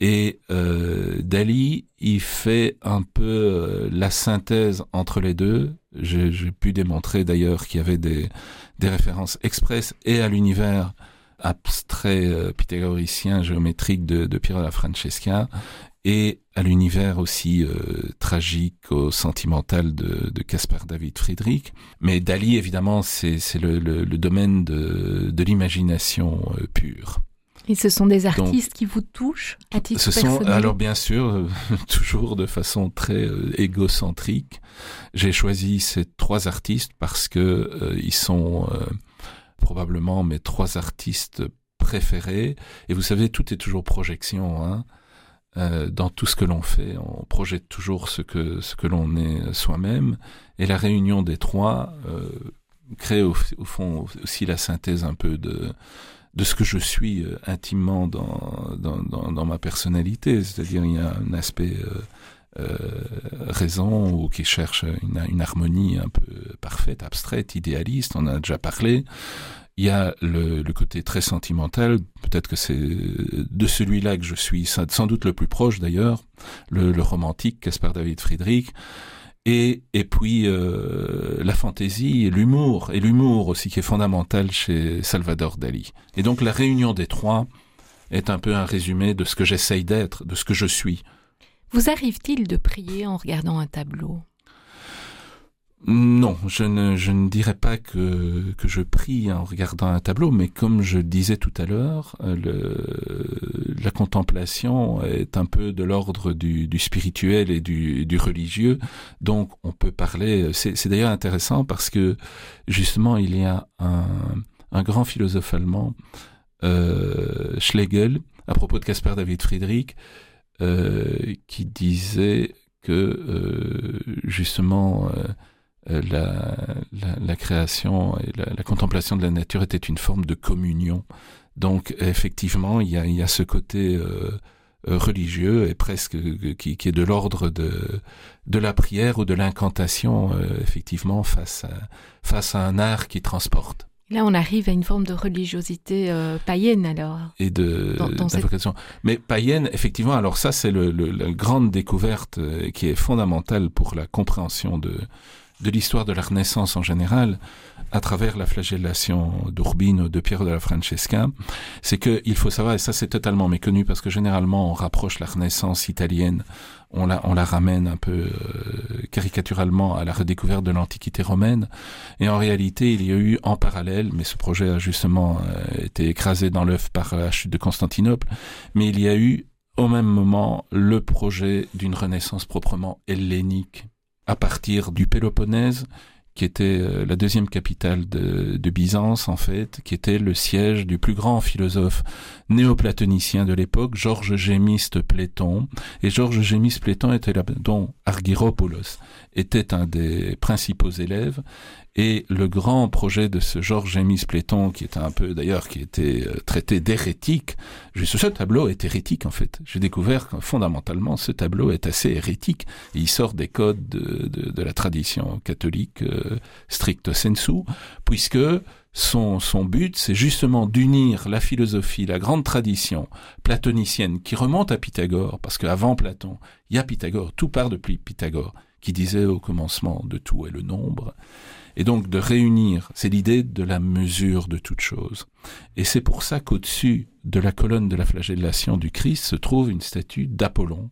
[SPEAKER 2] Et euh, Dali, il fait un peu euh, la synthèse entre les deux. J'ai pu démontrer d'ailleurs qu'il y avait des, des références expresses et à l'univers abstrait euh, pythagoricien géométrique de, de Piero della Francesca et à l'univers aussi euh, tragique, au sentimental de, Caspar David Friedrich. Mais Dali, évidemment, c'est c'est le, le, le domaine de, de l'imagination euh, pure.
[SPEAKER 1] Et ce sont des artistes qui vous touchent à titre
[SPEAKER 2] Ce sont
[SPEAKER 1] personnel
[SPEAKER 2] alors bien sûr euh, toujours de façon très euh, égocentrique. J'ai choisi ces trois artistes parce que euh, ils sont probablement mes trois artistes préférés. Et vous savez, tout est toujours projection. Hein. Dans tout ce que l'on fait, on projette toujours ce que ce que l'on est soi-même. Et la réunion des trois crée au, au fond aussi la synthèse un peu de de ce que je suis euh, intimement dans, dans, dans, dans ma personnalité. C'est-à-dire, il y a un aspect euh, euh, raison ou qui cherche une, une harmonie un peu parfaite, abstraite, idéaliste, on en a déjà parlé. Il y a le, le côté très sentimental, peut-être que c'est de celui-là que je suis sans doute le plus proche d'ailleurs, le, le romantique, Caspar David Friedrich, et, puis euh, la fantaisie et l'humour, et l'humour aussi qui est fondamental chez Salvador Dali. Et donc la réunion des trois est un peu un résumé de ce que j'essaye d'être, de ce que je suis.
[SPEAKER 1] Vous arrive-t-il de prier en regardant un tableau?
[SPEAKER 2] Non, je ne, je ne dirais pas que, que je prie en regardant un tableau, mais comme je disais tout à l'heure, euh, la contemplation est un peu de l'ordre du, spirituel et du, religieux, donc on peut parler, c'est d'ailleurs intéressant parce que justement il y a un, un grand philosophe allemand, euh, Schlegel, à propos de Caspar David Friedrich, euh, qui disait que justement la, la, la création et la, la contemplation de la nature était une forme de communion. Donc effectivement, il y a, il y a ce côté euh, euh, religieux et presque euh, qui, qui est de l'ordre de, de la prière ou de l'incantation, euh, effectivement, face à, face à un art qui transporte
[SPEAKER 1] Là, on arrive à une forme de religiosité euh, païenne alors.
[SPEAKER 2] et de
[SPEAKER 1] Dans- dans cette-
[SPEAKER 2] d'invocation. Mais païenne, effectivement, alors ça c'est le, le- la grande découverte euh, qui est fondamentale pour la compréhension de de l'histoire de la Renaissance en général, à travers la flagellation d'Urbino, de Piero della Francesca, c'est que il faut savoir, et ça c'est totalement méconnu, parce que généralement on rapproche la Renaissance italienne, on la, on la ramène un peu euh, caricaturalement à la redécouverte de l'Antiquité romaine, et en réalité il y a eu en parallèle, mais ce projet a justement euh, été écrasé dans l'œuf par la chute de Constantinople, mais il y a eu au même moment le projet d'une Renaissance proprement hellénique à partir du Péloponnèse qui était euh, la deuxième capitale de, Byzance en fait, qui était le siège du plus grand philosophe néoplatonicien de l'époque, Georges Gémiste Pléton. Et Georges Gémiste Pléton était là, dont Argyropoulos était un des principaux élèves. Et le grand projet de ce Georges Gémis Pléton, qui était un peu d'ailleurs, qui était euh, traité d'hérétique, ce tableau est hérétique en fait. J'ai découvert que fondamentalement ce tableau est assez hérétique. Il sort des codes de, de, de la tradition catholique euh, stricto sensu, puisque son, son but, c'est justement d'unir la philosophie, la grande tradition platonicienne qui remonte à Pythagore, parce qu'avant Platon, il y a Pythagore, tout part depuis Pythagore, qui disait au commencement de tout est le nombre, et donc de réunir, c'est l'idée de la mesure de toute chose. Et c'est pour ça qu'au-dessus de la colonne de la flagellation du Christ se trouve une statue d'Apollon.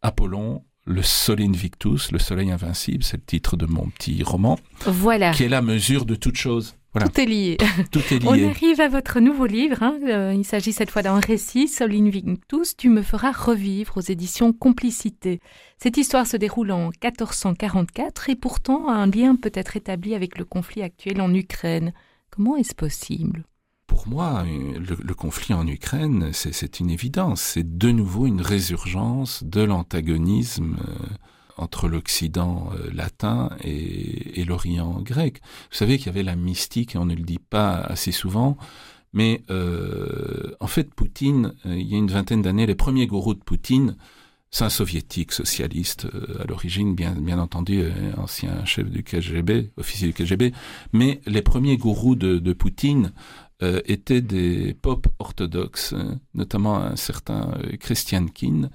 [SPEAKER 2] Apollon, le Sol Invictus, le soleil invincible, c'est le titre de mon petit roman,
[SPEAKER 1] Voilà,
[SPEAKER 2] qui est la mesure de toute chose. Voilà,
[SPEAKER 1] tout est lié.
[SPEAKER 2] tout est
[SPEAKER 1] On arrive à votre nouveau livre. hein. Euh, il s'agit cette fois d'un récit, Sol Invictus. Tu me feras revivre aux éditions Complicité. Cette histoire se déroule en 1444 et pourtant un lien peut être établi avec le conflit actuel en Ukraine. Comment est-ce possible?
[SPEAKER 2] Pour moi, euh, le, le conflit en Ukraine, c'est c'est une évidence. C'est de nouveau une résurgence de l'antagonisme euh, entre l'Occident euh, latin et, l'Orient grec. Vous savez qu'il y avait la mystique, et on ne le dit pas assez souvent, mais euh, en fait, Poutine, euh, il y a une vingtaine d'années, les premiers gourous de Poutine, c'est un soviétique socialiste à l'origine, bien, entendu, euh, ancien chef du KGB, officier du KGB, mais les premiers gourous de, Poutine étaient des popes orthodoxes, euh, notamment un certain Christian Kin.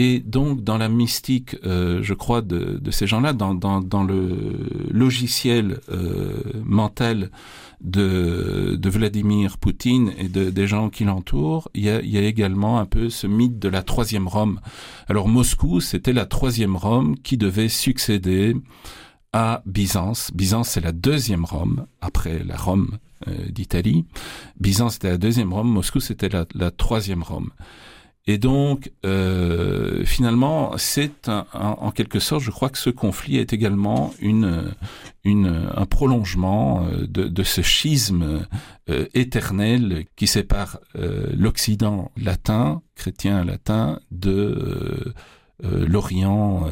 [SPEAKER 2] Et donc, dans la mystique, euh, je crois, de, ces gens-là, dans, le logiciel euh, mental de, Vladimir Poutine et de, des gens qui l'entourent, il y, a, également un peu ce mythe de la troisième Rome. Alors, Moscou, c'était la troisième Rome qui devait succéder à Byzance. Byzance, c'est la deuxième Rome, après la Rome euh, d'Italie. Byzance, c'était la deuxième Rome, Moscou, c'était la troisième Rome. Et donc, euh, finalement, c'est en quelque sorte, je crois que ce conflit est également une, une, un prolongement euh, de, de ce schisme euh, éternel qui sépare euh, l'Occident latin, chrétien latin, de euh, euh, l'Orient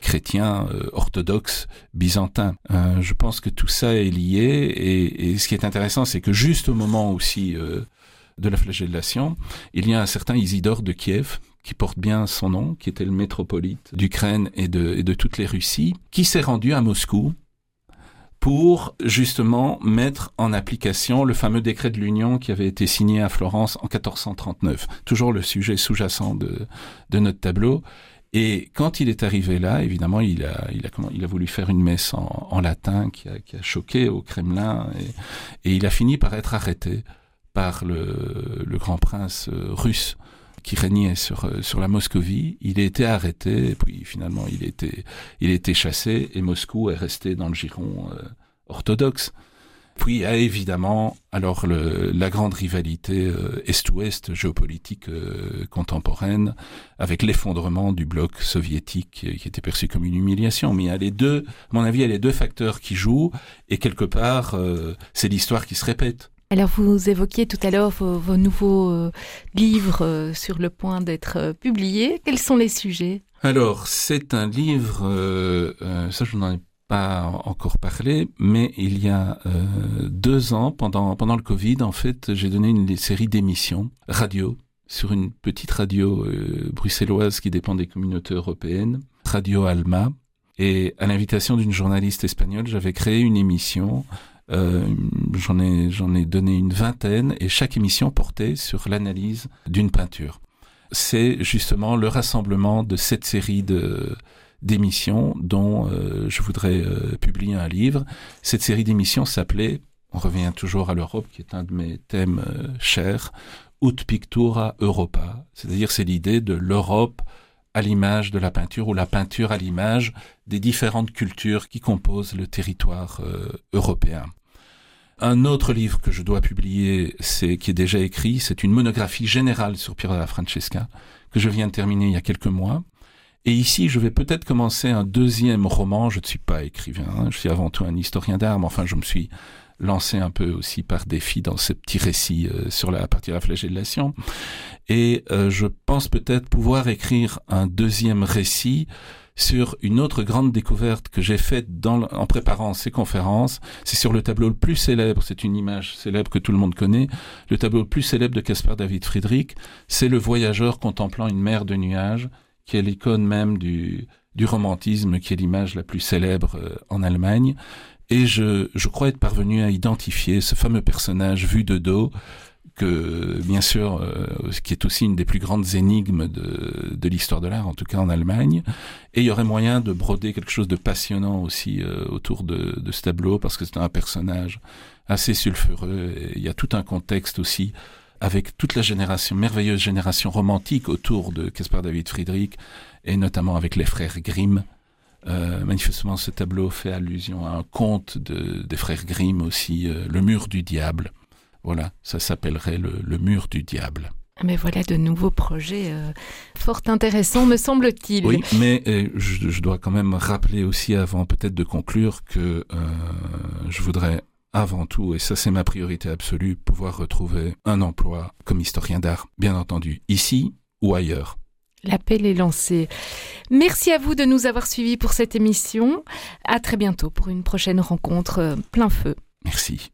[SPEAKER 2] chrétien orthodoxe byzantin. Je pense que tout ça est lié et, et ce qui est intéressant, c'est que juste au moment aussi de la flagellation, il y a un certain Isidore de Kiev qui porte bien son nom, qui était le métropolite d'Ukraine et de, toutes les Russies, qui s'est rendu à Moscou pour justement mettre en application le fameux décret de l'Union qui avait été signé à Florence en 1439. Toujours le sujet sous-jacent de, notre tableau. Et quand il est arrivé là, évidemment, il a, voulu faire une messe en, latin qui a, choqué au Kremlin et il a fini par être arrêté par le, grand prince euh, russe qui régnait sur, euh, sur la Moscovie. Il a été arrêté, puis finalement il a été, il chassé, et Moscou est resté dans le giron euh, orthodoxe. Puis a évidemment alors la grande rivalité Est-Ouest géopolitique contemporaine avec l'effondrement du bloc soviétique qui était perçu comme une humiliation. Mais il y a les deux, à mon avis, il y a les deux facteurs qui jouent et quelque part c'est l'histoire qui se répète.
[SPEAKER 1] Alors vous évoquiez tout à l'heure vos, nouveaux euh, livres euh, sur le point d'être euh, publiés. Quels sont les sujets?
[SPEAKER 2] Alors, c'est un livre, ça je n'en ai pas encore parlé, mais il y a deux ans, pendant, le Covid, en fait, j'ai donné une série d'émissions radio sur une petite radio bruxelloise qui dépend des communautés européennes, Radio Alma. Et à l'invitation d'une journaliste espagnole, j'avais créé une émission j'en ai j'en ai donné une vingtaine et chaque émission portait sur l'analyse d'une peinture. C'est justement le rassemblement de cette série de d'émissions dont euh, je voudrais euh, publier un livre. Cette série d'émissions s'appelait, on revient toujours à l'Europe qui est un de mes thèmes euh, chers, Ut Pictura Europa, c'est-à-dire c'est l'idée de l'Europe à l'image de la peinture ou la peinture à l'image des différentes cultures qui composent le territoire euh, européen. Un autre livre que je dois publier, c'est qui est déjà écrit, c'est une monographie générale sur Piero della Francesca que je viens de terminer il y a quelques mois Et ici, je vais peut-être commencer un deuxième roman. Je ne suis pas écrivain, hein. je suis avant tout un historien d'art, mais enfin, je me suis lancé un peu aussi par défi dans ce petit récit euh, sur la partie de la flagellation. Et euh, je pense peut-être pouvoir écrire un deuxième récit sur une autre grande découverte que j'ai faite en préparant ces conférences. C'est sur le tableau le plus célèbre, c'est une image célèbre que tout le monde connaît, le tableau le plus célèbre de Caspar David Friedrich, c'est le voyageur contemplant une mer de nuages, qui est l'icône même du, du romantisme, qui est l'image la plus célèbre euh, en Allemagne. Et je, je crois être parvenu à identifier ce fameux personnage vu de dos, que bien sûr, euh, qui est aussi une des plus grandes énigmes de, de l'histoire de l'art, en tout cas en Allemagne. Et il y aurait moyen de broder quelque chose de passionnant aussi euh, autour de, de, ce tableau, parce que c'est un personnage assez sulfureux. Il y a tout un contexte aussi avec toute la génération, merveilleuse génération romantique autour de Caspar David Friedrich, et notamment avec les frères Grimm, euh, manifestement, ce tableau fait allusion à un conte de, des frères Grimm aussi, euh, Le mur du diable. Voilà, ça s'appellerait le, le, mur du diable.
[SPEAKER 1] Mais voilà de nouveaux projets euh, fort intéressants, me semble-t-il.
[SPEAKER 2] Oui, mais je, je, dois quand même rappeler aussi, avant peut-être de conclure, que je voudrais avant tout, et ça c'est ma priorité absolue, pouvoir retrouver un emploi comme historien d'art, bien entendu, ici ou ailleurs.
[SPEAKER 1] L'appel est lancé. Merci à vous de nous avoir suivis pour cette émission. À très bientôt pour une prochaine rencontre plein feu.
[SPEAKER 2] Merci.